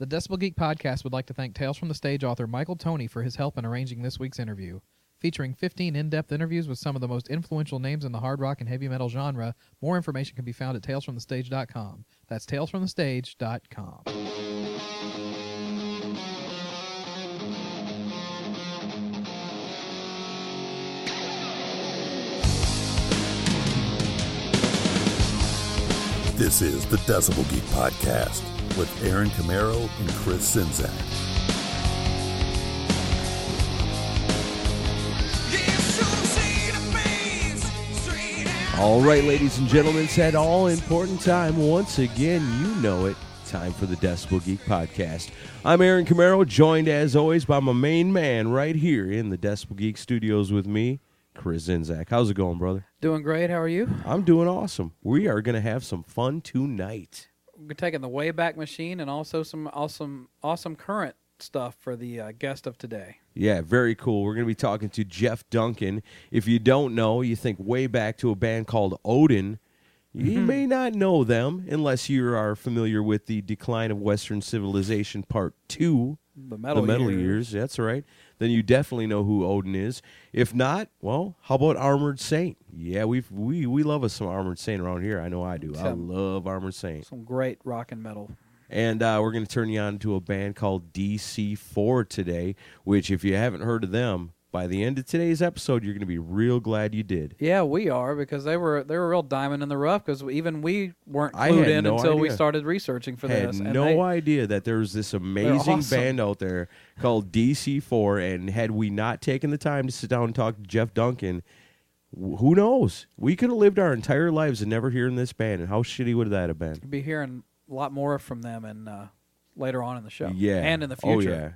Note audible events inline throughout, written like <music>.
The Decibel Geek podcast would like to thank Tales from the Stage author Michael Toney for his help in arranging this week's interview. Featuring 15 in depth interviews with some of the most influential names in the hard rock and heavy metal genre, more information can be found at talesfromthestage.com. That's talesfromthestage.com. This is the Decibel Geek Podcast with Aaron Camaro and Chris Czynszak. All right, ladies and gentlemen, it's that all important time. Once again, you know it. Time for the Decibel Geek Podcast. I'm Aaron Camaro, joined as always by my main man right here in the Decibel Geek studios with me, Chris Czynszak. How's it going, brother? Doing great. How are you? I'm doing awesome. We are going to have some fun tonight. We're taking the Wayback Machine and also some awesome, awesome current stuff for the uh, guest of today. Yeah, very cool. We're going to be talking to Jeff Duncan. If you don't know, you think way back to a band called Odin. You may not know them unless you are familiar with the Decline of Western Civilization Part 2. The metal, the Metal Years. Years. That's right. Then you definitely know who Odin is. If not, well, how about Armored Saint? Yeah, we we we love us some Armored Saint around here. I know I do. I love Armored Saint. Some great rock and metal. And uh, we're going to turn you on to a band called DC4 today, which, if you haven't heard of them, by the end of today's episode, you're going to be real glad you did. Yeah, we are because they were they were real diamond in the rough because even we weren't clued in no until we started researching for had this. and no they- idea that there was this amazing awesome. band out there called DC4, and had we not taken the time to sit down and talk to Jeff Duncan, who knows? We could have lived our entire lives and never hearing this band, and how shitty would that have been? You'll be hearing a lot more from them and uh, later on in the show. Yeah, and in the Oh, future. yeah.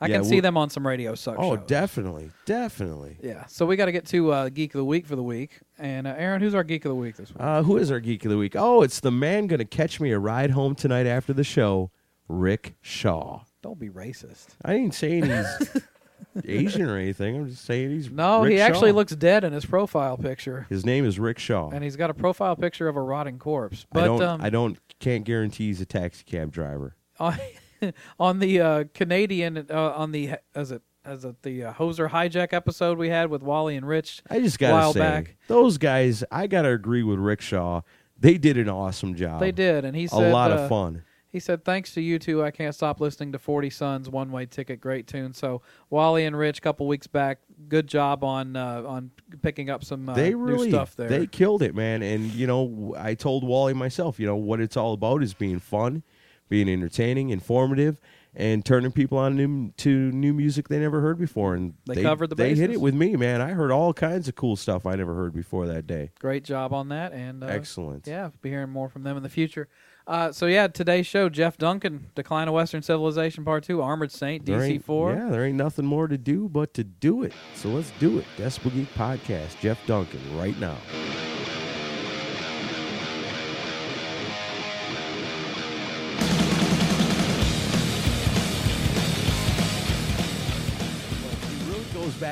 I Yeah, can see them on some radio suck Oh, shows. definitely, definitely. Yeah, so we got to get to uh, Geek of the Week for the week. And uh, Aaron, who's our Geek of the Week this week? Uh, who is our geek of the week? Oh, it's the man going to catch me a ride home tonight after the show, Rick Shaw. Don't be racist. I ain't saying he's <laughs> Asian or anything. I'm just saying he's No, Rick he actually Shaw. looks dead in his profile picture, His name is Rick Shaw. and he's got a profile picture of a rotting corpse. But I don't. um, I don't. Can't guarantee he's a taxi cab driver. <laughs> <laughs> on, the uh, Canadian uh, on the as it as it the uh, Hoser hijack episode we had with Wally and Rich. I just gotta while say, back. those guys. I gotta agree with Rickshaw. They did an awesome job. They did, and he said a lot uh, of fun. He said, "Thanks to you two, I can't stop listening to Forty Sons, One Way Ticket, great tune." So Wally and Rich, a couple weeks back, good job on uh, on picking up some uh, they new really stuff there. they killed it, man. And you know, I told Wally myself, you know, what it's all about is being fun, being entertaining, informative, and turning people on new, to new music they never heard before. And They covered the They hit it with me, man. I heard all kinds of cool stuff I never heard before that day. great job on that, and uh, Excellent. Yeah, be hearing more from them in the future. Uh, so yeah, today's show: Jeff Duncan, Decline of Western Civilization Part Two, Armored Saint, DC Four. Yeah, there ain't nothing more to do but to do it. So let's do it. Decibel Geek Podcast, Jeff Duncan, right now.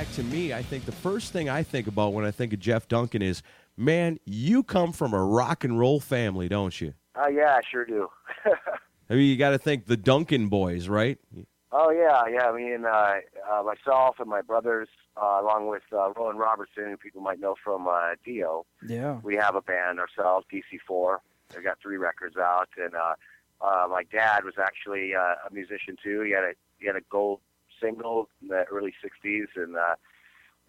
Back to me. I think the first thing I think about when I think of Jeff Duncan is, man, you come from a rock and roll family, don't you? Uh, yeah, I sure do. <laughs> I mean, you got to think the Duncan boys, right? oh yeah, yeah. I mean, uh, uh, myself and my brothers, uh, along with uh, Rowan Robertson, who people might know from uh, Dio, Yeah. we have a band ourselves, DC4. We've got three records out, and uh, uh, my dad was actually uh, a musician too. He had a he had a gold single in the early '60s, and uh,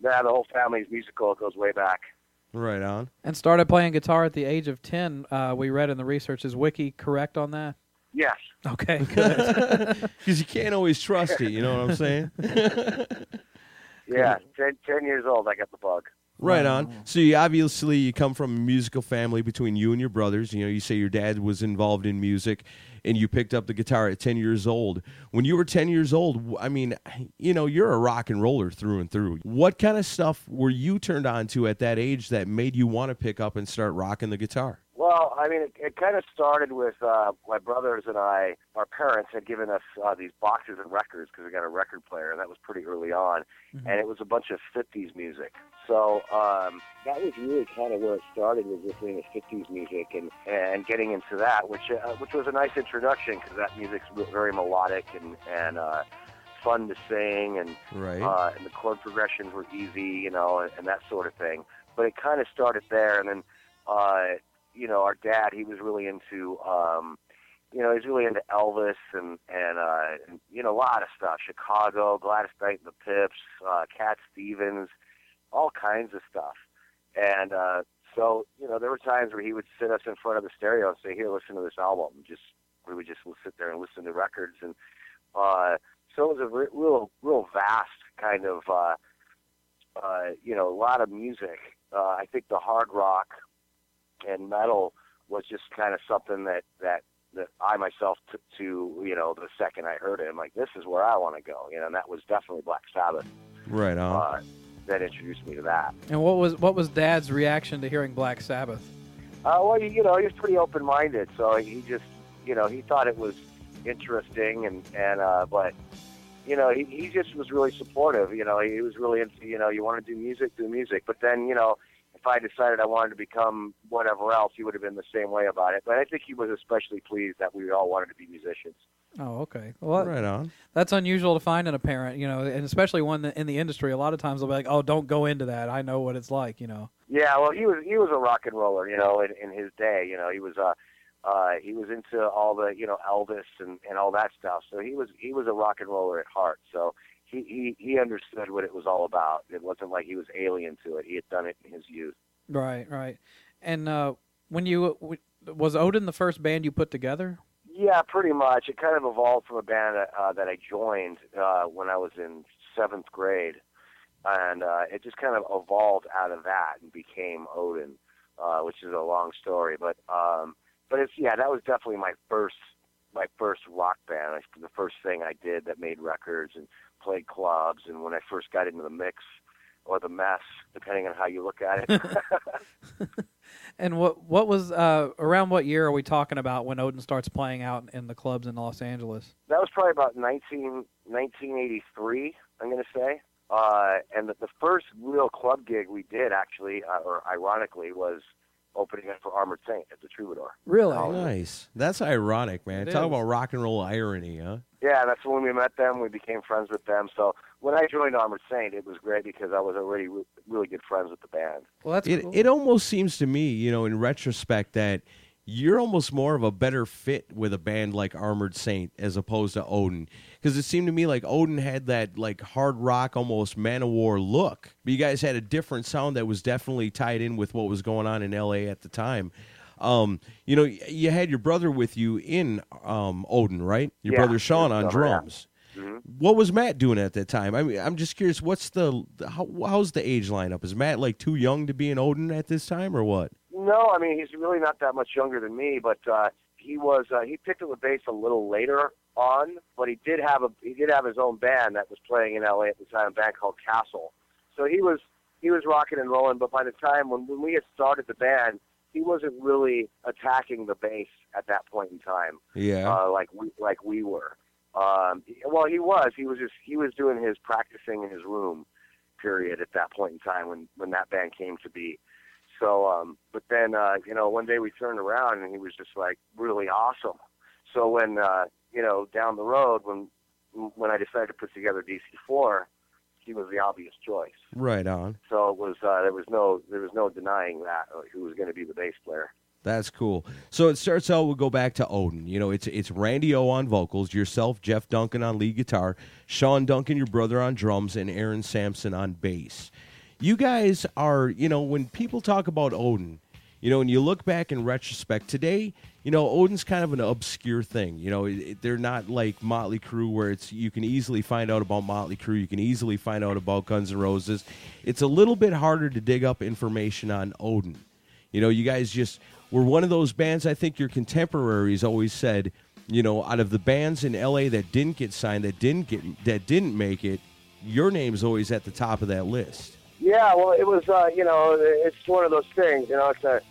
yeah, the whole family's musical. It goes way back. Right on. And started playing guitar at the age of 10. Uh, we read in the research. Is Wiki correct on that? Yes. Okay, good. <laughs> Because you can't always trust it. You know what I'm saying? <laughs> Yeah. Ten, 10 years old, I got the bug. Right on. So you obviously you come from a musical family between you and your brothers. You know, you say your dad was involved in music, and you picked up the guitar at ten years old. When you were ten years old, I mean, you know, you're a rock and roller through and through. What kind of stuff were you turned on to at that age that made you want to pick up and start rocking the guitar? Well, I mean, it, it kind of started with uh, my brothers and I. Our parents had given us uh, these boxes of records because we got a record player, and that was pretty early on. And it was a bunch of '50s music. So um, that was really kind of where it started, was listening to '50s music and and getting into that, which uh, which was a nice introduction because that music's very melodic and and uh, fun to sing, and Right. uh, and the chord progressions were easy, you know, and, and that sort of thing. But it kind of started there, and then, uh, you know, our dad, he was really into, um, you know, he's really into Elvis and and, uh, and you know a lot of stuff, Chicago, Gladys Knight and the Pips, uh, Cat Stevens, all kinds of stuff. And uh, so, you know, there were times where he would sit us in front of the stereo and say, "Here, listen to this album." Just we would just sit there and listen to records, and uh, so it was a re- real, real vast kind of, uh, uh, you know, a lot of music. Uh, I think the hard rock and metal was just kind of something that that that I myself took to, you know, the second I heard it, I'm like, this is where I want to go, you know, and that was definitely Black Sabbath Right on. uh, that introduced me to that. and what was what was Dad's reaction to hearing Black Sabbath? Uh, well, you, you know, he was pretty open-minded, so he just, you know, he thought it was interesting, and and uh, but, you know, he he just was really supportive. You know, he was really into, you know, you want to do music, do music. But then, you know, if I decided I wanted to become whatever else, he would have been the same way about it. But I think he was especially pleased that we all wanted to be musicians. Oh, okay. Well, right on. that's unusual to find in a parent, you know, and especially one that in the industry. A lot of times they'll be like, "Oh, don't go into that. I know what it's like," you know. Yeah, well, he was he was a rock and roller, you know, in, in his day. You know, he was uh, uh, he was into all the you know Elvis and and all that stuff. So he was he was a rock and roller at heart. So he he he understood what it was all about. It wasn't like he was alien to it. He had done it in his youth. Right, right. And uh, when you was Odin the first band you put together? Yeah, pretty much. It kind of evolved from a band uh, that I joined uh, when I was in seventh grade, and uh, it just kind of evolved out of that and became Odin, uh, which is a long story. But um, but it's yeah, that was definitely my first my first rock band. The first thing I did that made records and played clubs, and when I first got into the mix or the mess, depending on how you look at it. <laughs> <laughs> And what what was uh, around what year are we talking about when Odin starts playing out in the clubs in Los Angeles? that was probably about 19, 1983, I'm going to say. Uh, and the, the first real club gig we did, actually, uh, or ironically, was opening up for Armored Saint at the Troubadour. Really? Oh. Nice. That's ironic, man. It Talk is. about rock and roll irony, huh? Yeah, that's when we met them. We became friends with them. So when I joined Armored Saint, it was great because I was already re- really good friends with the band. Well, that's It cool. it almost seems to me, you know, in retrospect, that you're almost more of a better fit with a band like Armored Saint as opposed to Odin, because it seemed to me like Odin had that like hard rock, almost Manowar look. But you guys had a different sound that was definitely tied in with what was going on in L.A. at the time. Um, you know, you had your brother with you in um, Odin, right? Your Yeah, brother Sean on his brother, yeah. drums. hmm What was Matt doing at that time? I mean, I'm just curious. What's the how, how's the age lineup? Is Matt like too young to be in Odin at this time, or what? No, I mean he's really not that much younger than me, but uh, he was uh, he picked up the bass a little later on, but he did have a he did have his own band that was playing in LA at the time, a band called Castle. So he was he was rocking and rolling, but by the time when, when we had started the band, he wasn't really attacking the bass at that point in time, Yeah. uh, like we like we were. Um, well, he was. He was just he was doing his practicing in his room, period. At that point in time, when when that band came to be. So, um, but then uh, you know, one day we turned around and he was just like really awesome. So when uh, you know down the road when when I decided to put together DC4, he was the obvious choice. right on. So it was uh, there was no there was no denying that uh, who was going to be the bass player. That's cool. So it starts out. We'll go back to Odin. You know, it's it's Randy O on vocals, yourself, Jeff Duncan on lead guitar, Sean Duncan, your brother on drums, and Aaron Sampson on bass. You guys are, you know, when people talk about Odin, you know, when you look back in retrospect today, you know, Odin's kind of an obscure thing. You know, they're not like Motley Crue where it's you can easily find out about Motley Crue, you can easily find out about Guns N' Roses. It's a little bit harder to dig up information on Odin. You know, you guys just were one of those bands. I think your contemporaries always said, you know, out of the bands in LA that didn't get signed, that didn't get, that didn't make it, your name's always at the top of that list. Yeah, well, it was, uh, you know, it's one of those things. You know, it's a,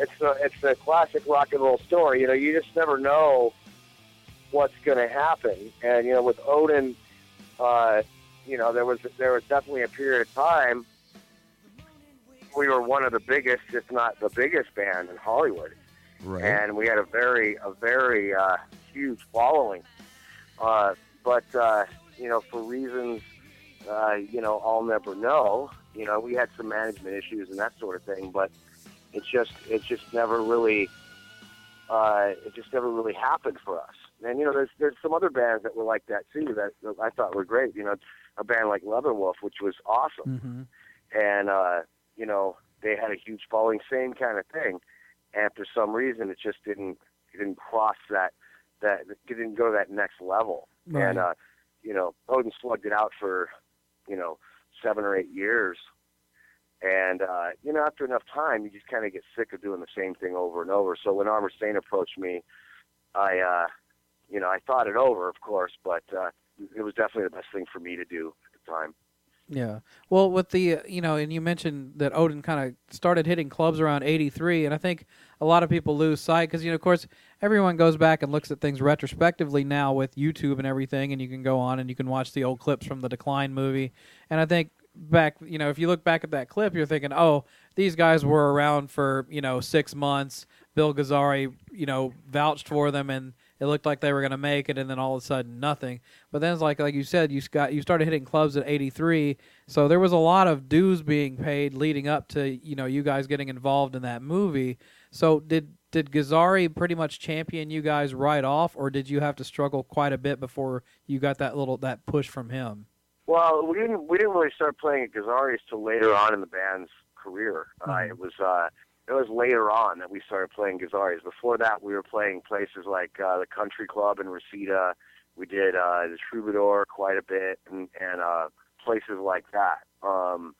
it's a, it's a classic rock and roll story. You know, you just never know what's going to happen. And you know, with Odin, uh, you know, there was there was definitely a period of time we were one of the biggest, if not the biggest band in Hollywood. Right. And we had a very, a very uh, huge following. Uh, but, uh, you know, for reasons, uh, you know, I'll never know, you know, we had some management issues and that sort of thing, but it just, it just never really, uh, it just never really happened for us. And, you know, there's, there's some other bands that were like that too that, that I thought were great. You know, a band like Leatherwolf, which was awesome. Mm-hmm. And, uh, you know, they had a huge following, same kind of thing. And for some reason, it just didn't it didn't cross that that it didn't go to that next level. Right. And uh, you know, Odin slugged it out for you know seven or eight years. And uh, you know, after enough time, you just kind of get sick of doing the same thing over and over. So when Armored Saint approached me, I, uh, you know, I thought it over, of course, but uh, it was definitely the best thing for me to do at the time. Yeah. Well, with the uh, you know, and you mentioned that Odin kind of started hitting clubs around '83, and I think a lot of people lose sight because you know, of course, everyone goes back and looks at things retrospectively now with YouTube and everything, and you can go on and you can watch the old clips from the Decline movie, and I think back, you know, if you look back at that clip, you're thinking, oh, these guys were around for you know six months. Bill Gazzari, you know, vouched for them, and it looked like they were going to make it, and then all of a sudden nothing. But then it's like like you said, you got you started hitting clubs at '83, so there was a lot of dues being paid leading up to you know you guys getting involved in that movie. So did did Gazzari pretty much champion you guys right off, or did you have to struggle quite a bit before you got that little that push from him? Well, we didn't we didn't really start playing at Gazzari's till later on in the band's career. Uh, Mhm. it was uh, it was later on that we started playing Gazzari's. Before that, we were playing places like uh, the Country Club in Reseda. We did uh, the Troubadour quite a bit, and, and uh, places like that. Um,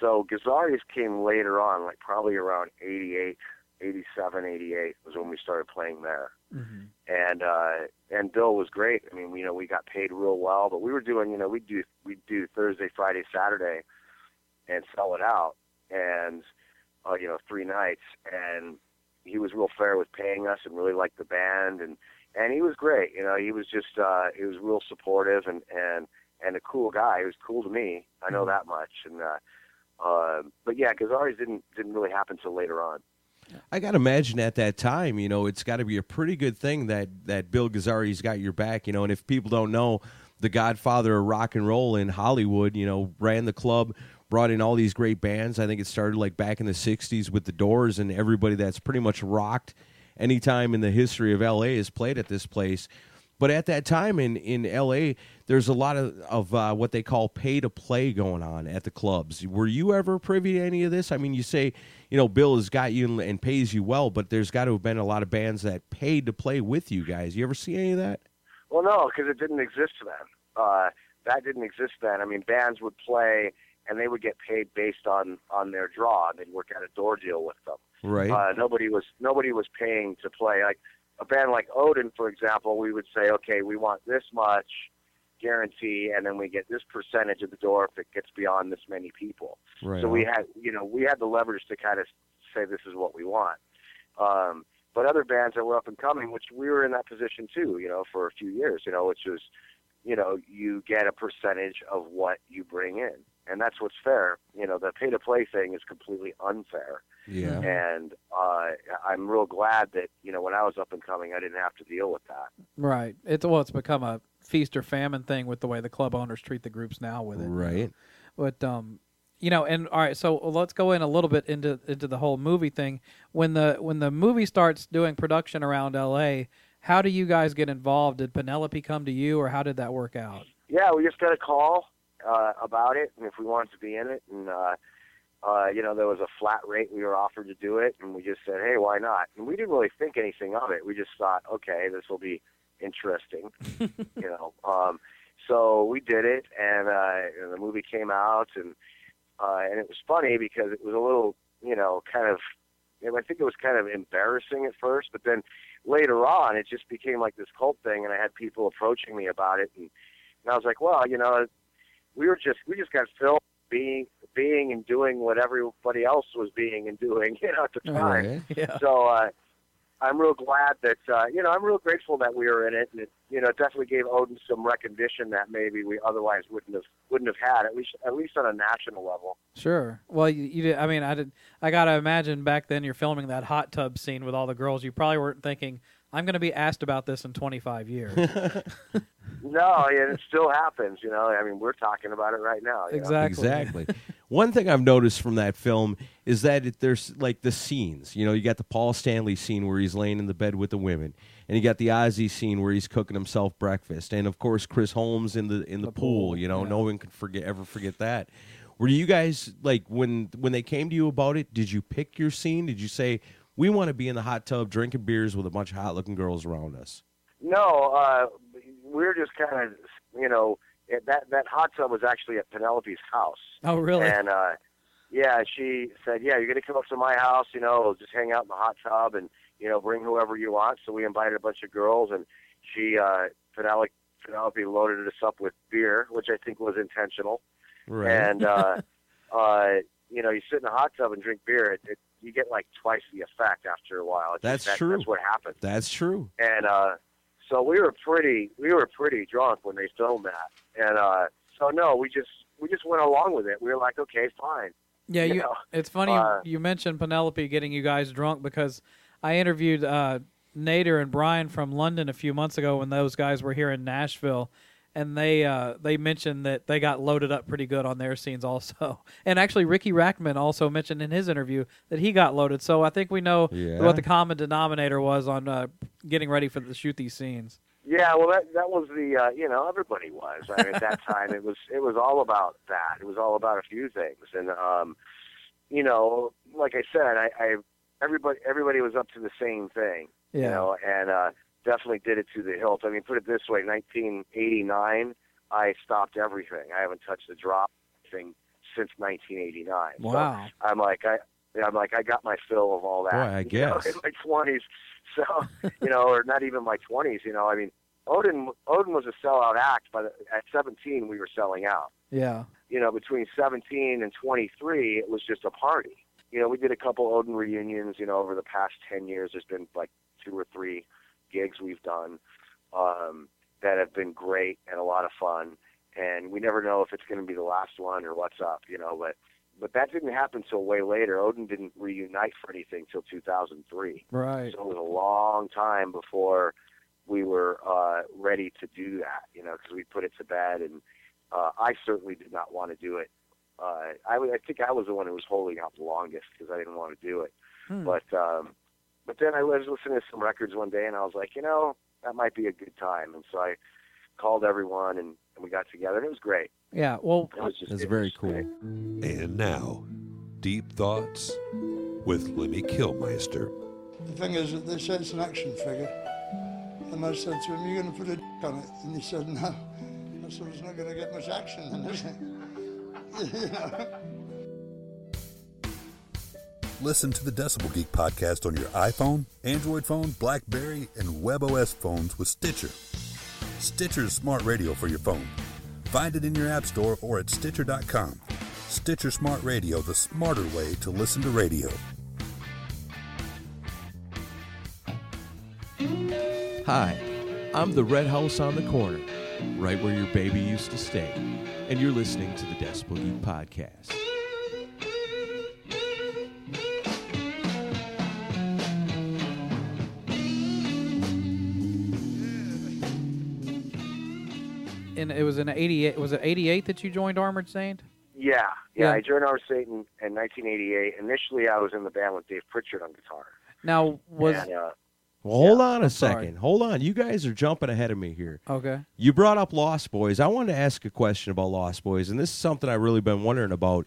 so Gazzari's came later on, like probably around 88, 87, 88 was when we started playing there Mm-hmm. and uh and Bill was great. I mean, you know, we got paid real well, but we were doing, you know, we do we do Thursday, Friday, Saturday, and sell it out, and uh, you know, three nights, and he was real fair with paying us, and really liked the band, and and he was great. You know, he was just uh he was real supportive and and and a cool guy. He was cool to me. I know that much, and uh, uh, but yeah, Gazzari's didn't didn't really happen till later on. I got to imagine at that time, you know, it's got to be a pretty good thing that that Bill Gazzari's got your back, you know. And if people don't know, the Godfather of rock and roll in Hollywood, you know, ran the club, brought in all these great bands. I think it started like back in the '60s with the Doors and everybody that's pretty much rocked any time in the history of LA has played at this place. But at that time in, in LA, there's a lot of, of uh, what they call pay to play going on at the clubs. Were you ever privy to any of this? I mean, you say, you know, Bill has got you and, pays you well, but there's got to have been a lot of bands that paid to play with you guys. You ever see any of that? Well, no, because it didn't exist then. Uh, that didn't exist then. I mean, bands would play and they would get paid based on on their draw. And they'd work out a door deal with them. Right. Uh, nobody was nobody was paying to play. Like a band like Odin, for example, we would say, okay, we want this much guarantee, and then we get this percentage of the door if it gets beyond this many people. right. So we had, you know, we had the leverage to kind of say this is what we want. Um, but other bands that were up and coming, which we were in that position too, you know, for a few years, you know, which was, you know, you get a percentage of what you bring in, and that's what's fair. You know, the pay to play thing is completely unfair, yeah. and uh, I'm real glad that you know when I was up and coming, I didn't have to deal with that. Right. It's well, it's become a feast or famine thing with the way the club owners treat the groups now with it. Right. But um, you know, and all right, so let's go in a little bit into into the whole movie thing. When the when the movie starts doing production around L.A., how do you guys get involved? Did Penelope come to you, or how did that work out? Yeah, we just got a call uh, about it, and if we wanted to be in it, and uh, uh, you know, there was a flat rate we were offered to do it, and we just said, hey, why not? And we didn't really think anything of it. We just thought, okay, this will be interesting, <laughs> you know. Um, so we did it, and, uh, and the movie came out, and uh, and it was funny because it was a little, you know, kind of. I think it was kind of embarrassing at first, but then later on, it just became like this cult thing, and I had people approaching me about it, and, and I was like, well, you know, we were just we just got filmed being being and doing what everybody else was being and doing, <laughs> you know, at the time. Right. Yeah. So uh, I'm real glad that uh, you know I'm real grateful that we were in it, and it you know it definitely gave Odin some recognition that maybe we otherwise wouldn't have wouldn't have had at least at least on a national level. Sure. Well, you, you did. I mean, I did. I gotta imagine back then you're filming that hot tub scene with all the girls. You probably weren't thinking, "I'm going to be asked about this in 25 years." <laughs> No, and it still happens. You know, I mean, we're talking about it right now. you know? exactly. Exactly. One thing I've noticed from that film is that it, there's like the scenes. You know, you got the Paul Stanley scene where he's laying in the bed with the women, and you got the Ozzy scene where he's cooking himself breakfast, and of course Chris Holmes in the in the, The pool. pool, You know, yeah. no one can forget ever forget that. Were you guys like when when they came to you about it? Did you pick your scene? Did you say we want to be in the hot tub drinking beers with a bunch of hot looking girls around us? No, uh, we're just kind of you know that that hot tub was actually at Penelope's house. Oh, really? And uh, yeah, she said, "Yeah, you're gonna come up to my house. You know, we'll just hang out in the hot tub, and you know, bring whoever you want." So we invited a bunch of girls, and she uh, Penelope, Penelope loaded us up with beer, which I think was intentional. Right. And uh, <laughs> uh, you know, you sit in a hot tub and drink beer, it, it, you get like twice the effect after a while. It's That's just, that, true. That's what happens. That's true. And uh, so we were pretty, we were pretty drunk when they filmed that. And uh, so no, we just we just went along with it. We were like, okay, fine. Yeah, you you. know, it's funny uh, you mentioned Penelope getting you guys drunk because I interviewed uh, Nadir and Brian from London a few months ago when those guys were here in Nashville, and they uh, they mentioned that they got loaded up pretty good on their scenes also. <laughs> And actually, Riki Rachtman also mentioned in his interview that he got loaded. So I think we know Yeah. what the common denominator was on uh, getting ready for the shoot these scenes. Yeah, well, that that was the uh, you know everybody was. I mean, at that time, it was it was all about that. It was all about a few things, and um, you know, like I said, I, I everybody everybody was up to the same thing. Yeah. You know, and uh, definitely did it to the hilt. I mean, put it this way: 1989, I stopped everything. I haven't touched a drop thing since 1989. So Wow. I'm like I. I'm like I got my fill of all that. Boy, I <laughs> you know, guess. in my twenties, so you know, or not even my twenties. You know, I mean, Odin Odin was a sellout act, but at 17 we were selling out. Yeah. You know, between 17 and 23, it was just a party. You know, we did a couple Odin reunions. You know, over the past 10 years, there's been like two or three gigs we've done um, that have been great and a lot of fun. And we never know if it's going to be the last one or what's up. You know, but but that didn't happen till way later. Odin didn't reunite for anything till 2003. Right. So it was a long time before we were uh, ready to do that, you know, because we put it to bed, and uh, I certainly did not want to do it. Uh, I, I think I was the one who was holding out the longest because I didn't want to do it. Hmm. But um, but then I was listening to some records one day, and I was like, you know, that might be a good time, and so I called everyone, and, and we got together, and it was great. Yeah. Well, It was just That's it very was cool. great. And now, Deep Thoughts with Lemmy Kilmister. The thing is they said it's an action figure. And I said to him, you're going to put a dick on it? And he said, no. I said, it's not going to get much action then, is it? <laughs> you know? Listen to the Decibel Geek podcast on your iPhone, Android phone, Blackberry, and WebOS phones with Stitcher. Stitcher's smart radio for your phone. Find it in your app store or at Stitcher.com. Stitcher Smart Radio, the smarter way to listen to radio. Hi, I'm the Red House on the corner, right where your baby used to stay, and you're listening to the Decibel Geek podcast. In it was in '88. Was it '88 that you joined Armored Saint? Yeah, yeah. Yeah. I joined Armored Saint in 1988. Initially, I was in the band with Dave Prichard on guitar. Now was and, uh, Well, hold on a sorry. second. Hold on. You guys are jumping ahead of me here. okay. You brought up Lost Boys. I wanted to ask a question about Lost Boys, and this is something I've really been wondering about.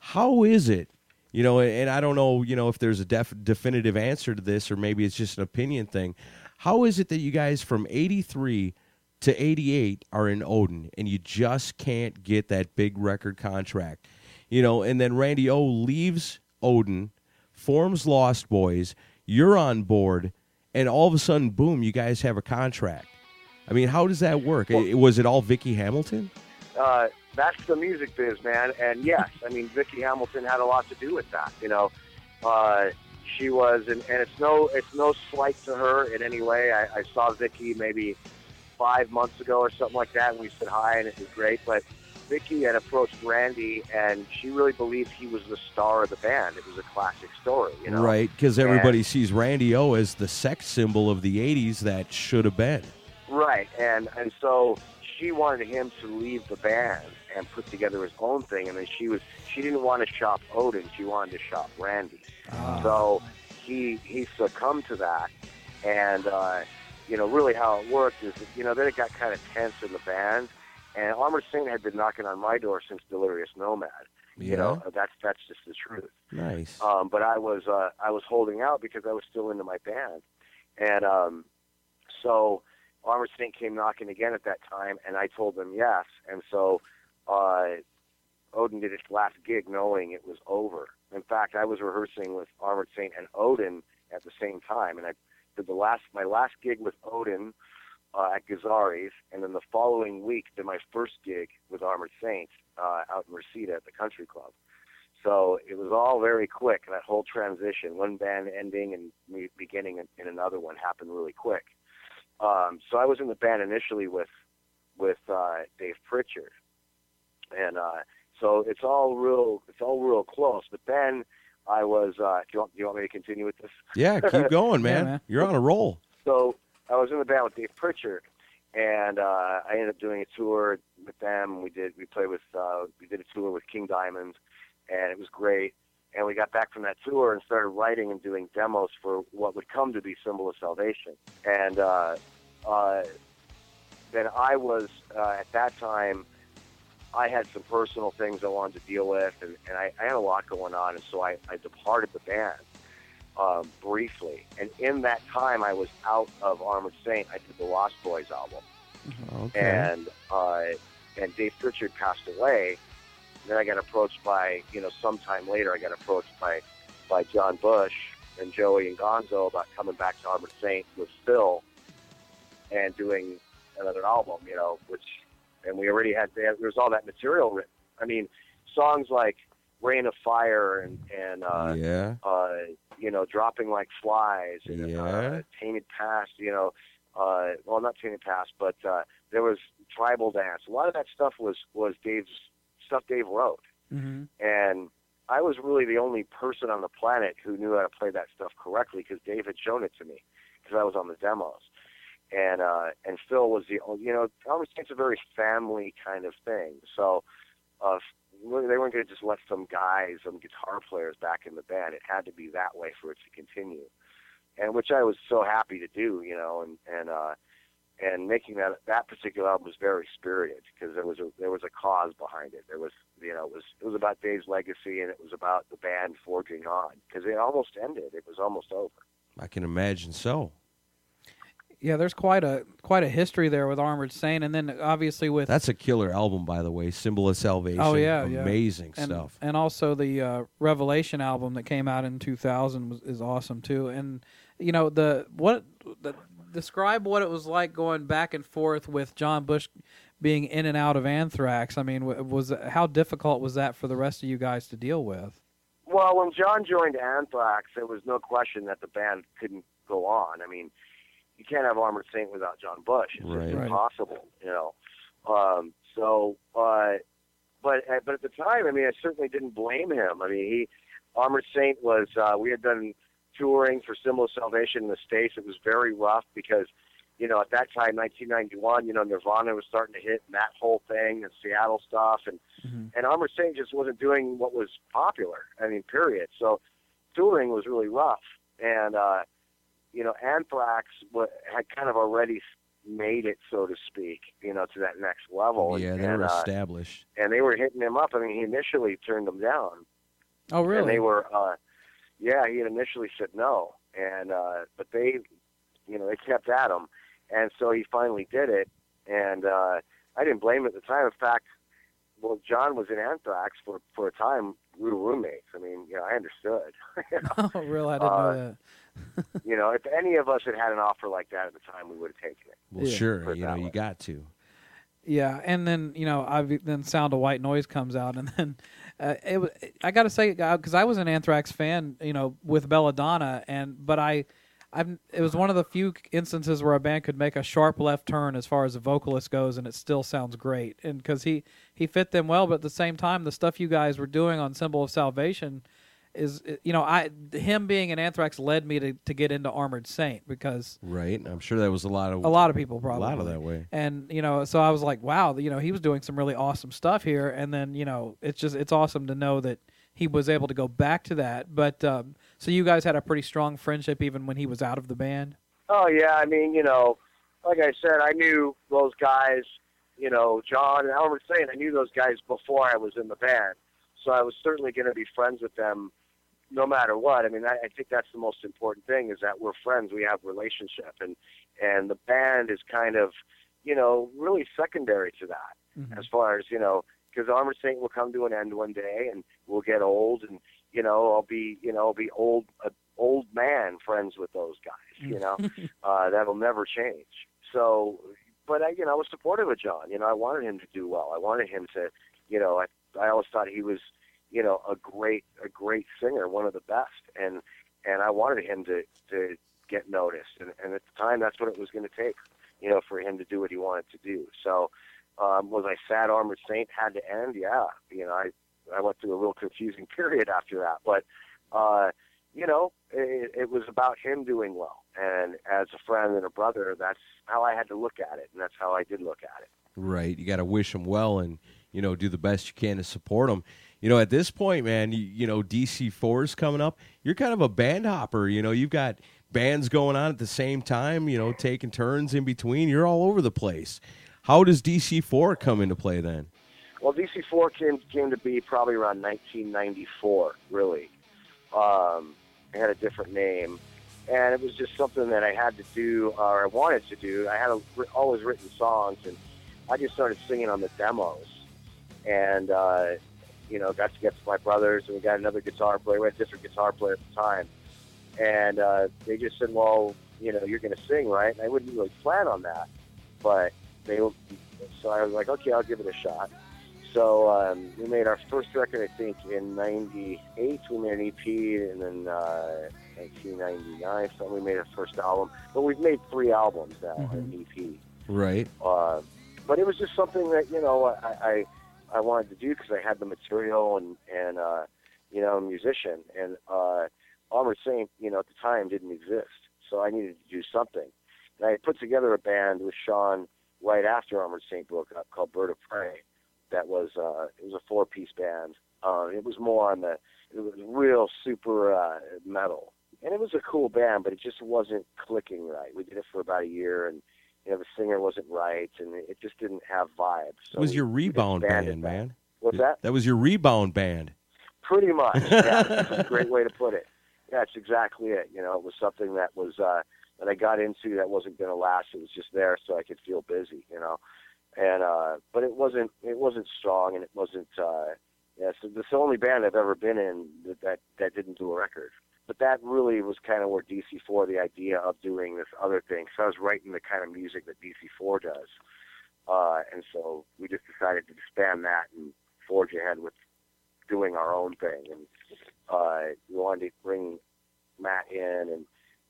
How is it, you know, and I don't know, you know, if there's a def- definitive answer to this, or maybe it's just an opinion thing. How is it that you guys from '83 to '88 are in Odin, and you just can't get that big record contract, you know? And then Randy O leaves Odin, forms Lost Boys. You're on board, and all of a sudden, boom, you guys have a contract. I mean, how does that work? I- was it all Vicky Hamilton? uh, that's the music biz, man. And yes, I mean, Vicky Hamilton had a lot to do with that. You know, uh, she was, and, and it's no, it's no slight to her in any way. I, I saw Vicky maybe five months ago or something like that, and we said hi, and it was great. But Vicky had approached Randy, and she really believed he was the star of the band. It was a classic story, you know. Right, because everybody sees Randy O as the sex symbol of the '80s that should have been. Right, and and so she wanted him to leave the band and put together his own thing, and then she was she didn't want to shop Odin, she wanted to shop Randy. So he he succumbed to that, and uh, you know really how it worked is you know then it got kind of tense in the band, and Armored Saint had been knocking on my door since Delirious Nomad. You know that's that's just the truth. nice. Um, but I was uh, I was holding out because I was still into my band, and um, so Armored Saint came knocking again at that time, and I told them yes, and so uh, Odin did his last gig knowing it was over. In fact, I was rehearsing with Armored Saint and Odin at the same time, and I did the last my last gig with Odin uh, at Gazzari's, and then the following week did my first gig with Armored Saints uh, out in Reseda at the Country Club. So it was all very quick. That whole transition, one band ending and me beginning in, in another one, happened really quick. Um, so I was in the band initially with with uh, Dave Prichard, and uh, so it's all real. It's all real close. But then I was. Uh, do, you want, do you want me to continue with this? yeah, keep <laughs> going, man. man. You're on a roll. So I was in the band with Dave Prichard, and uh, I ended up doing a tour with them. We did we played with uh, we did a tour with King Diamond, and it was great. And we got back from that tour and started writing and doing demos for what would come to be Symbol of Salvation. And uh, uh, then I was uh, at that time. I had some personal things I wanted to deal with, and, and I, I had a lot going on, and so I, I departed the band um, briefly. And in that time, I was out of Armored Saint. I did the Lost Boys album, Okay. and uh, and Dave Prichard passed away. Then I got approached by you know sometime later I got approached by by John Bush and Joey and Gonzo about coming back to Armored Saint with Phil and doing another album. You know, which and we already had there was all that material written. I mean, songs like Reign of Fire and and uh, yeah. uh, you know, dropping like flies, and, Yeah. uh, tainted past, you know, uh, well, not tainted past, but uh, there was tribal dance. A lot of that stuff was was Dave's stuff Dave wrote, Mm-hmm. and I was really the only person on the planet who knew how to play that stuff correctly because Dave had shown it to me because I was on the demos, and uh, and Phil was the you know, Armored Saint's a very family kind of thing, so. Uh, they weren't going to just let some guys, some guitar players back in the band. It had to be that way for it to continue, and which I was so happy to do, you know, and and uh, and making that that particular album was very spirited because there was a there was a cause behind it. There was you know it was it was about Dave's legacy and it was about the band forging on because it almost ended. It was almost over. I can imagine so. Yeah, there's quite a quite a history there with Armored Saint, and then obviously with That's a killer album, by the way. Symbol of Salvation. Oh, yeah, yeah. amazing and, stuff. and also the uh, Revelation album that came out in 2000 was, is awesome too. And you know the what the, describe what it was like going back and forth with John Bush being in and out of Anthrax. I mean, was how difficult was that for the rest of you guys to deal with? Well, when John joined Anthrax, there was no question that the band couldn't go on. I mean, you can't have Armored Saint without John Bush. It's just Right. Right. impossible, you know. Um, so, uh, but uh, but at the time, I mean, I certainly didn't blame him. I mean, he Armored Saint was uh, we had done touring for Symbol of Salvation in the states. It was very rough because you know, at that time, 1991, you know, Nirvana was starting to hit and that whole thing and Seattle stuff, and Mhm. and Armored Saint just wasn't doing what was popular. I mean, period. So touring was really rough, and uh, you know, Anthrax had kind of already made it, so to speak, you know, to that next level. and- yeah, they and, were uh, established. and they were hitting him up. I mean, he initially turned them down, Oh, really? and they were, uh, yeah, he had initially said no, and uh, but they, you know, they kept at him, and so he finally did it, and uh, I didn't blame him at the time. In fact, well, John was in Anthrax for for a time. We were roommates. I mean, you know, I understood. <laughs> you, know, <laughs> oh, really? I didn't Uh, know that. <laughs> you know, if any of us had had an offer like that at the time, we would have taken it. Well, yeah, sure, it you know, that you got to. Yeah, and then you know, I then Sound of White Noise comes out, and <laughs> then uh, it was, I got to say because I was an Anthrax fan, you know, with Belladonna, and but I, I'm it was one of the few instances where a band could make a sharp left turn as far as the vocalist goes, and it still sounds great, and because he he fit them well, but at the same time, the stuff you guys were doing on Symbol of Salvation is you know I him being an Anthrax led me to to get into Armored Saint because Right. I'm sure that was a lot of a lot of people probably a lot of that way. and you know so i was like wow you know he was doing some really awesome stuff here and then you know it's just it's awesome to know that he was able to go back to that but um so you guys had a pretty strong friendship even when he was out of the band Oh yeah, I mean, you know, like I said, I knew those guys. You know, John and Albert saying I knew those guys before I was in the band, so I was certainly going to be friends with them, no matter what. I mean, I, I think that's the most important thing is that we're friends. We have relationship, and and the band is kind of, you know, really secondary to that Mhm. as far as you know, because Armored Saint will come to an end one day, and we'll get old, and you know, I'll be, you know, I'll be old, a old man friends with those guys. You know, <laughs> uh, that'll never change. So, but I, you know, I was supportive of John. You know, I wanted him to do well. I wanted him to, you know, I, I always thought he was, you know, a great, a great singer, one of the best, and and I wanted him to to get noticed. And, and at the time, that's what it was going to take, you know, for him to do what he wanted to do. So, um, was I sad Armored Saint had to end? Yeah, you know, I I went through a real confusing <laughs> period after that, but. uh you know, it, it was about him doing well. And as a friend and a brother, that's how I had to look at it, and that's how I did look at it. Right. You got to wish him well and, you know, do the best you can to support them. You know, at this point, man, you, you know, DC4 is coming up. You're kind of a band hopper. You know, you've got bands going on at the same time, you know, taking turns in between. You're all over the place. How does DC4 come into play then? Well, DC4 came came to be probably around 1994, really. Um, it had a different name, and it was just something that I had to do, or I wanted to do. I had a, always written songs, and I just started singing on the demos, and uh, you know, got to get to my brothers, and we got another guitar player. We had a different guitar player at the time, and uh, they just said, "Well, you know, you're going to sing, right?" And I wouldn't really plan on that, but they. So I was like, "Okay, I'll give it a shot." So um, we made our first record, I think, in '98. We made an EP, and then uh, 1999, so we made our first album. But we've made three albums now, an EP. Right. Uh, but it was just something that you know I I, I wanted to do because I had the material and and uh, you know musician and uh, Armored Saint you know at the time didn't exist, so I needed to do something. And I put together a band with Sean right after Armored Saint broke up called Bird of Prey. That was uh, it was a four piece band. Uh, it was more on the it was real super uh, metal, and it was a cool band, but it just wasn't clicking right. We did it for about a year, and you know the singer wasn't right, and it just didn't have vibes. So it was your rebound band, that. man. What's that? That was your rebound band. Pretty much. Yeah, <laughs> that's a great way to put it. Yeah, that's exactly it. You know, it was something that was uh, that I got into that wasn't going to last. It was just there so I could feel busy. You know, and uh, but it wasn't it wasn't strong and it wasn't. Uh, yeah, so this is the only band I've ever been in that that, that didn't do a record. But that really was kind of where DC4, the idea of doing this other thing. So I was writing the kind of music that DC4 does. Uh, and so we just decided to disband that and forge ahead with doing our own thing. And uh, we wanted to bring Matt in, and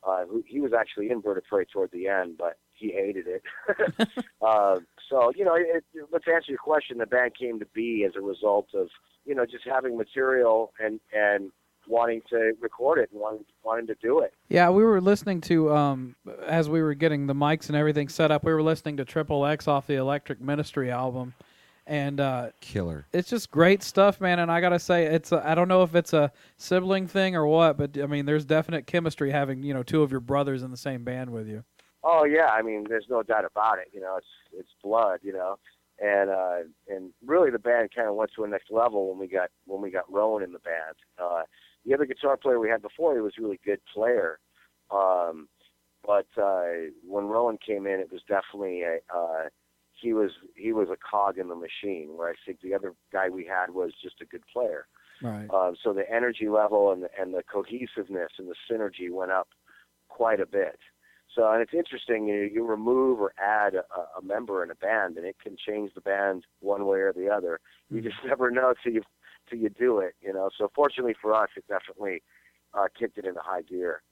uh, who, he was actually in Bird of Prey toward the end, but he hated it. <laughs> <laughs> uh, so, you know, it, let's answer your question. The band came to be as a result of, you know, just having material and, and wanting to record it and wanting wanting to do it. Yeah, we were listening to um as we were getting the mics and everything set up. We were listening to Triple X off the Electric Ministry album, and uh, Killer. it's just great stuff, man. And I gotta say, it's I I don't know if it's a sibling thing or what, but I mean, there's definite chemistry having you know two of your brothers in the same band with you. Oh yeah, I mean, there's no doubt about it. You know, it's it's blood. You know, and uh, and really the band kind of went to a next level when we got when we got Rowan in the band. Uh, the other guitar player we had before, he was a really good player, um, but uh, when Rowan came in, it was definitely a uh, he was he was a cog in the machine. Where I think the other guy we had was just a good player. Right. Um, so the energy level and the, and the cohesiveness and the synergy went up quite a bit. So and it's interesting. You, you remove or add a, a member in a band, and it can change the band one way or the other. You just <laughs> never know till you till you do it. You know. So fortunately for us, it definitely uh, kicked it into high gear.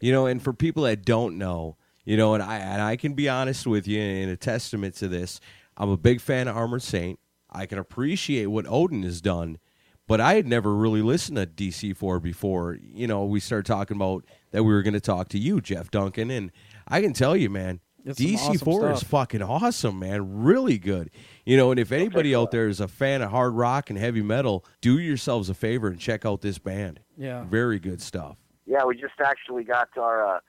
You know, and for people that don't know, you know, and I and I can be honest with you in a testament to this, I'm a big fan of Armored Saint. I can appreciate what Odin has done, but I had never really listened to DC4 before. You know, we started talking about that we were going to talk to you, Jeff Duncan, and I can tell you, man, It's some DC4 awesome is fucking awesome, man. Really good. You know, and if anybody out there is a fan of hard rock and heavy metal, do yourselves a favor and check out this band. Yeah. Very good stuff. Yeah, we just actually got our uh,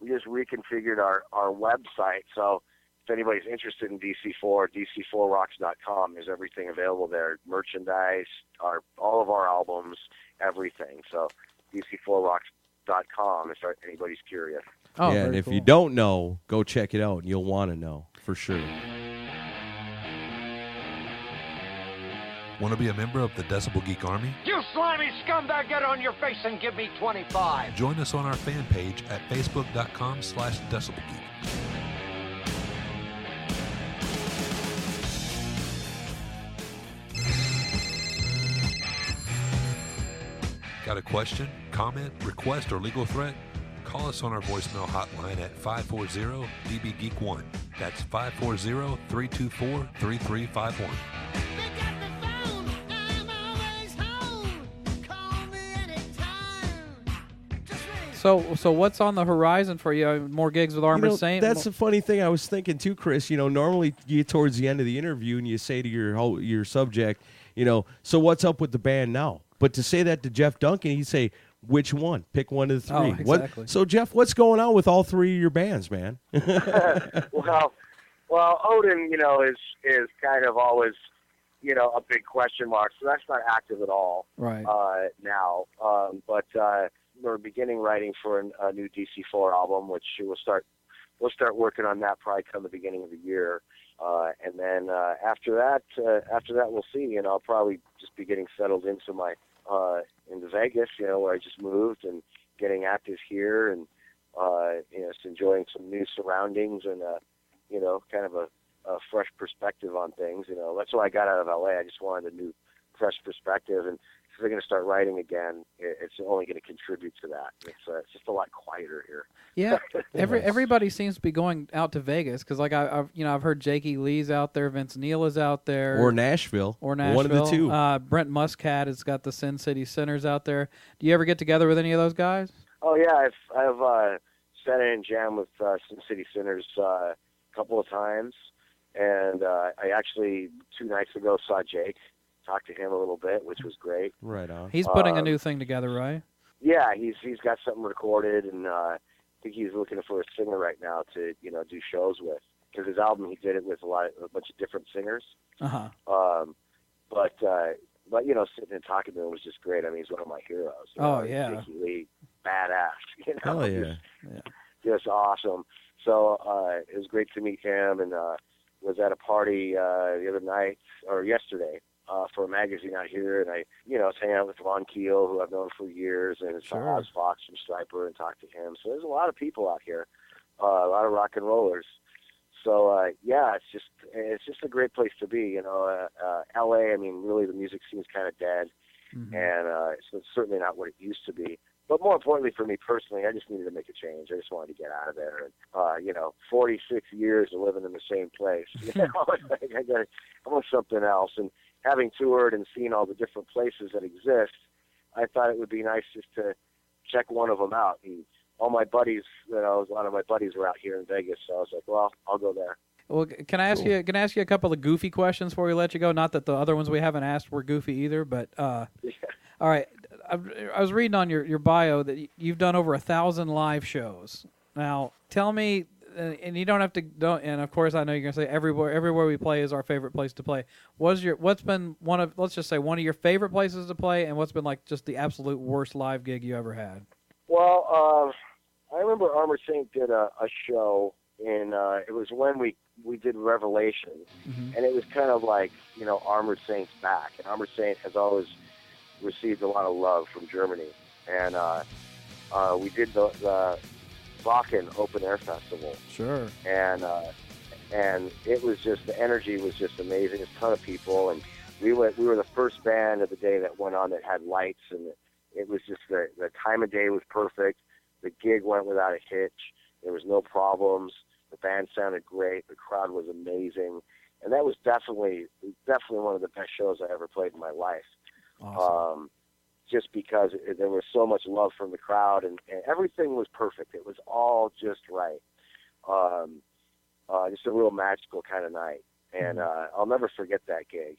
we just reconfigured our our website. So if anybody's interested in DC4, DC4rocks.com. is everything available there: merchandise, our all of our albums, everything. So DC4rocks.com if anybody's curious. Oh, yeah, and very if you don't know, go check it out, and you'll want to know for sure. Want to be a member of the Decibel Geek Army? You slimy scumbag, get on your face and give me 25. Join us on our fan page at facebook.com slash decibelgeek. Got a question, comment, request, or legal threat? Call us on our voicemail hotline at 540-DB-GEEK1. That's 540-324-3351. So so what's on the horizon for you? More gigs with You know, Saint. that's the funny thing I was thinking too, Chris. You know, normally you get towards the end of the interview and you say to your ho- your subject, you know, so what's up with the band now? But to say that to Jeff Duncan, he'd say, which one? Pick one of the three. What- exactly. so Jeff, what's going on with all three of your bands, man? <laughs> <laughs> well, well, Odin, you know, is is kind of always, you know, a big question mark. So that's not active at all right. uh, now. Um, but uh, we're beginning writing for an, a new DC4 album, which we'll start we'll start working on that probably come the beginning of the year. Uh, and then uh, after that, uh, after that, we'll see. And I'll probably just be getting settled into my uh, into Vegas, you know, where I just moved and getting active here, and uh, you know, just enjoying some new surroundings and uh, you know, kind of a, a fresh perspective on things. You know, that's why I got out of LA. I just wanted a new, fresh perspective, and if they're going to start writing again, it, it's only going to contribute to that. It's, uh, it's just a lot quieter here. Yeah, <laughs> every everybody seems to be going out to Vegas because, like, I, I've you know I've heard Jakey Lee's out there, Vince Neil is out there, or Nashville? or Nashville. One of the two. Uh, Brent Muscat has got the Sin City Sinners out there. Do you ever get together with any of those guys? Oh yeah, I've I've uh, sat in and jammed with uh, Sin City Sinners uh, a couple of times, and uh, I actually two nights ago saw Jake, talked to him a little bit, which was great. right on. He's putting a Um, new thing together, right? Yeah, he's he's got something recorded, and uh, I think he's looking for a singer right now to you know do shows with. Because his album, he did it with a lot, a bunch of different singers. Uh huh. Um, but uh, but you know, sitting and talking to him was just great. I mean, he's one of my heroes. you Oh, know, yeah. Dickie badass. <laughs> You know, Hell yeah. just, just awesome. So uh, it was great to meet him, and uh, was at a party uh, the other night or yesterday uh, for a magazine out here, and I, you know, was hanging out with Ron Keel, who I've known for years, and saw Sure. Oz Fox from Stryper, and talked to him. So there's a lot of people out here, uh, a lot of rock and rollers. So uh, yeah, it's just it's just a great place to be. You know, uh, uh, L.A. I mean, really, the music scene's kind of dead, Mm-hmm. and uh, it's, it's certainly not what it used to be. But more importantly for me personally, I just needed to make a change. I just wanted to get out of there. And uh, you know, 46 years of living in the same place. <laughs> You know, <laughs> I got I want something else. And having toured and seen all the different places that exist, I thought it would be nice just to check one of them out. And all my buddies, you know, a lot of my buddies were out here in Vegas, so I was like, well, I'll go there. Well, can I ask you? Can I ask you a couple of goofy questions before we let you go? Not that the other ones we haven't asked were goofy either, but uh, <laughs> all right. I, I was reading on your, your bio that you've done over a thousand live shows. Now, tell me, and you don't have to. Don't, and of course, I know you're gonna say everywhere. Everywhere we play is our favorite place to play. What's your? What's been one of? Let's just say one of your favorite places to play, and what's been like just the absolute worst live gig you ever had? Well, uh, I remember Armor Saint did a, a show in. Uh, it was when we we did Revelation, and it was kind of like you know Armored Saint's back, and Armored Saint has always received a lot of love from Germany, and uh, uh, we did the, the Wacken Open Air Festival, Sure. and uh, and it was just the energy was just amazing. A ton of people, and we went. We were the first band of the day that went on that had lights, and it was just the the time of day was perfect. The gig went without a hitch. There was no problems. The band sounded great. The crowd was amazing, and that was definitely definitely one of the best shows I ever played in my life. Um, just because it, there was so much love from the crowd, and, and everything was perfect. It was all just right. Um, uh, just a real magical kind of night, and uh, I'll never forget that gig.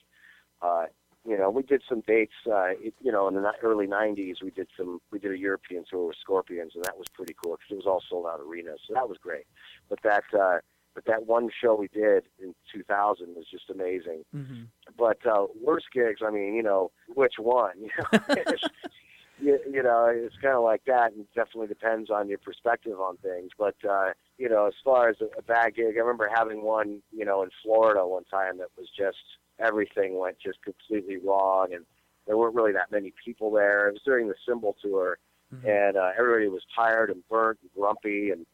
Uh, you know, we did some dates. Uh, it, you know, in the early '90s, we did some. We did a European tour with Scorpions, and that was pretty cool because it was all sold out arenas, so that was great. But that, uh, but that one show we did in 2000 was just amazing. Mm-hmm. But uh, worst gigs, I mean, you know, which one? <laughs> You know, It's- you, you know, it's kind of like that, and definitely depends on your perspective on things. But uh, you know, as far as a, a bad gig, I remember having one, you know, in Florida one time that was just everything went just completely wrong, and there weren't really that many people there. It was during the Symbol tour, and uh, everybody was tired and burnt and grumpy, and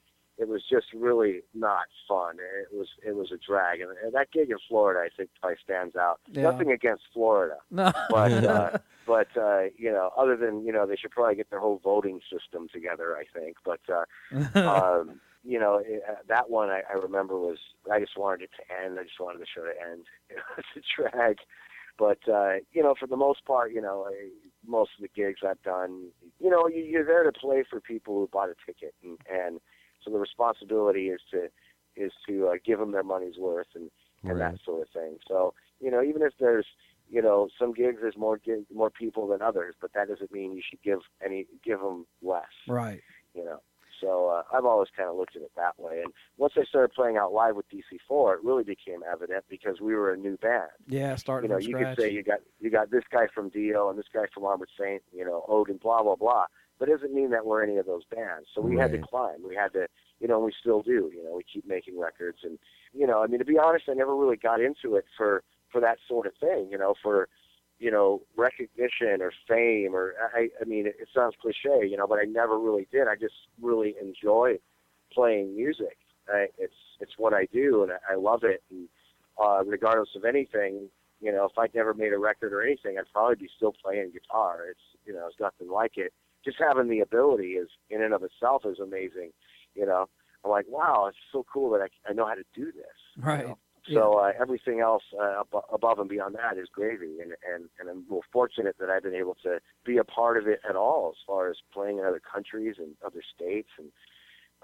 it was just really not fun. It was it was a drag, and, and that gig in Florida, I think, probably stands out. Yeah. Nothing against Florida, <laughs> No. but uh, but uh, you know, other than you know, they should probably get their whole voting system together. I think, but uh, <laughs> um, you know, it, uh, that one I, I remember was I just wanted it to end. I just wanted the show to end. <laughs> It was a drag, but uh, you know, for the most part, you know, I, most of the gigs I've done, you know, you, you're there to play for people who bought a ticket, and, and so the responsibility is to is to uh, give them their money's worth and and Right. that sort of thing. So you know, even if there's you know some gigs there's more gig, more people than others, but that doesn't mean you should give any give them less Right. you know. So uh, I've always kind of looked at it that way. And once I started playing out live with DC4, it really became evident because we were a new band. Yeah, starting. You know, you scratch. could say you got you got this guy from Dio and this guy from Armored Saint, you know, Odin, blah blah blah. But it doesn't mean that we're any of those bands. So we had to climb. We had to, you know, we still do. You know, we keep making records, and you know, I mean, to be honest, I never really got into it for for that sort of thing. You know, for you know, recognition or fame or I I mean it, it sounds cliche, you know, but I never really did. I just really enjoy playing music. I, it's it's what I do and I, I love it and uh regardless of anything, you know, if I'd never made a record or anything, I'd probably be still playing guitar. It's you know, it's nothing like it. Just having the ability is in and of itself is amazing, you know. I'm like, wow, it's so cool that I, I know how to do this. you Right. know? So uh, everything else uh, ab- above and beyond that is gravy, and, and and I'm real fortunate that I've been able to be a part of it at all, as far as playing in other countries and other states and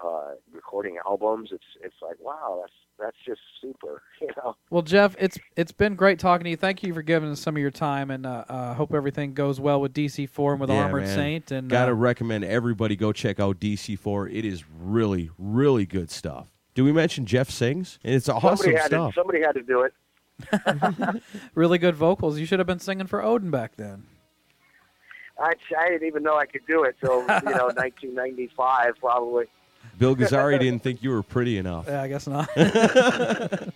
uh, recording albums. It's it's like wow, that's that's just super, <laughs> you know. Well, Jeff, it's it's been great talking to you. Thank you for giving us some of your time, and uh, uh, hope everything goes well with DC Four and with Yeah, Armored man. Saint. And Gotta uh, recommend everybody go check out DC4. It is really, really good stuff. Did we mention Jeff sings? And it's awesome somebody had stuff. to somebody had to do it. <laughs> really good vocals. You should have been singing for Odin back then. I, I didn't even know I could do it till you know <laughs> 1995 probably. Bill Gazzarri didn't think you were pretty enough. Yeah, I guess not. <laughs>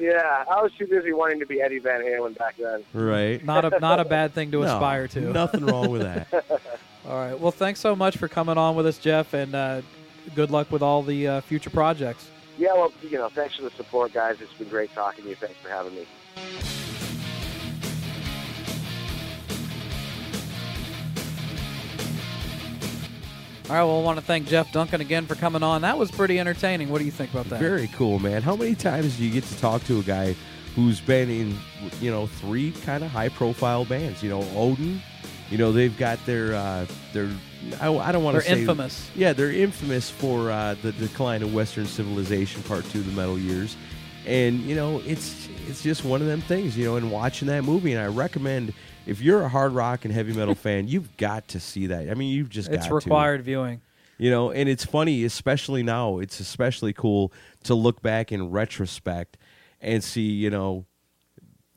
Yeah, I was too busy wanting to be Eddie Van Halen back then. Right. not a not a bad thing to No, aspire to. Nothing wrong with that. <laughs> All right. Well, thanks so much for coming on with us, Jeff, and uh, good luck with all the uh, future projects. Yeah, well, you know, thanks for the support, guys. It's been great talking to you. Thanks for having me. All right. Well, I want to thank Jeff Duncan again for coming on. That was pretty entertaining. What do you think about that? Very cool, man. How many times do you get to talk to a guy who's been in you know three kind of high profile bands. You know, Odin. You know they've got their uh, their. I, I don't want to They're say infamous. Yeah, they're infamous for uh, the decline of Western civilization, part two, the Metal Years, and you know it's it's just one of them things. You know, and watching that movie, and I recommend if you're a hard rock and heavy metal fan, you've got to see that. I mean, you've just It's got to. It's required viewing. You know, and it's funny, especially now. It's especially cool to look back in retrospect and see, you know,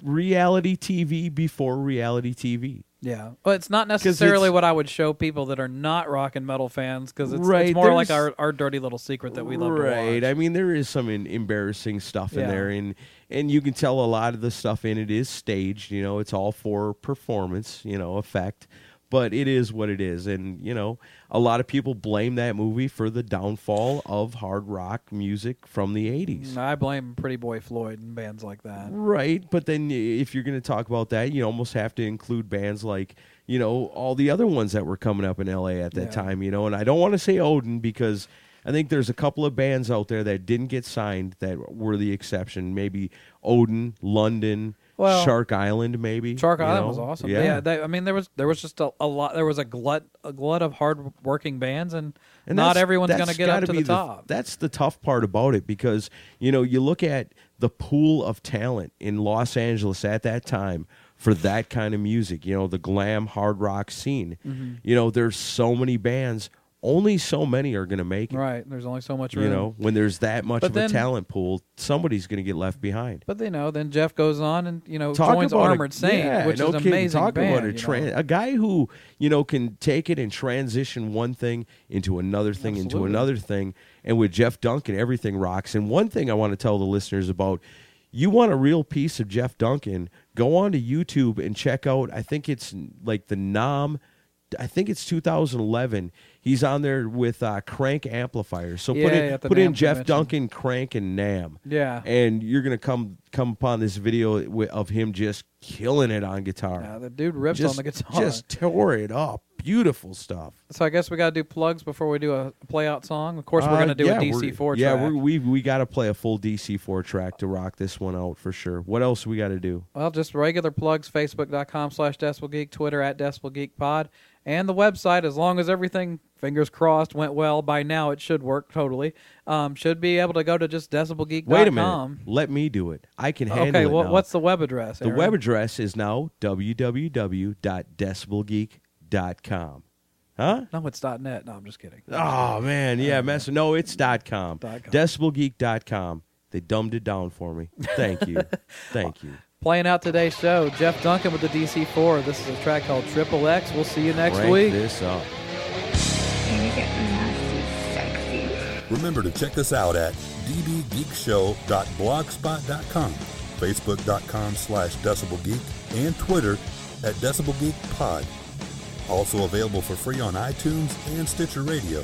reality TV before reality TV. Yeah, well, it's not necessarily it's- what I would show people that are not rock and metal fans because it's, Right, it's more like our, our dirty little secret that we love to right. I mean, there is some in, embarrassing stuff in Yeah. there, and and you can tell a lot of the stuff in it is staged. You know, it's all for performance, you know, effect. But it is what it is, and you know, a lot of people blame that movie for the downfall of hard rock music from the '80s. Mm, I blame Pretty Boy Floyd and bands like that. Right, but then if you're going to talk about that, you almost have to include bands like you know all the other ones that were coming up in LA at that Yeah. time. You know, and I don't want to say Odin because I think there's a couple of bands out there that didn't get signed that were the exception. Maybe Odin, London, Well, Shark Island, maybe Shark Island know? was awesome. Yeah, Yeah, they, I mean there was there was just a, a lot. There was a glut a glut of hard working bands, and, And not everyone's going to get up to be the top. that's the tough part about it because you know you look at the pool of talent in Los Angeles at that time for that kind of music. You know the glam hard rock scene. Mm-hmm. You know there's so many bands. Only so many are going to make it. right. There's only so much room. You know when there's that much But of then- a talent pool, somebody's going to get left behind. But you know, then Jeff goes on and you know Talk joins about a- Armored Saint, yeah, which no is kidding. amazing Talk band. about a you tran- know. a guy who you know can take it and transition one thing into another thing into another thing. And with Jeff Duncan, everything rocks. And one thing I want to tell the listeners about: you want a real piece of Jeff Duncan? Go on to YouTube and check out. I think it's like the NAMM. I think it's 2011. He's on there with uh, Krank amplifiers. So put in the put in Jeff convention. Duncan, Krank, and NAMM Yeah. and you're gonna come come upon this video of him just killing it on guitar. Yeah, the dude rips just, on the guitar. Just tore it up. Beautiful stuff. so I guess we got to do plugs before we do a play out song. Of course, we're Uh, going to do yeah, a DC four Yeah, track. we we got to play a full DC four track to rock this one out for sure. What else we got to do? Well, just regular plugs, facebook.com slash Decibel Geek, Twitter at Decibel Geek Pod, and the website, as long as everything, fingers crossed, went well, by now it should work totally. Um, should be able to go to just decibelgeek.com. Wait a minute. Let me do it. I can handle Okay, it well, what's the web address? the web address is now www.decibelgeek.com. Huh? No, it's .net. No, I'm just kidding. Oh man, yeah, mess. No, it's dot com. Dot com. Decibelgeek.com. They dumbed it down for me. Thank you. <laughs> Thank you. Playing out today's show, Jeff Duncan with the DC4. This is a track called Triple X. We'll see you next Crank week. this up. Remember to check us out at dbgeekshow.blogspot.com, facebook.com slash decibelgeek, and Twitter at decibelgeekpod. Also available for free on iTunes and Stitcher Radio.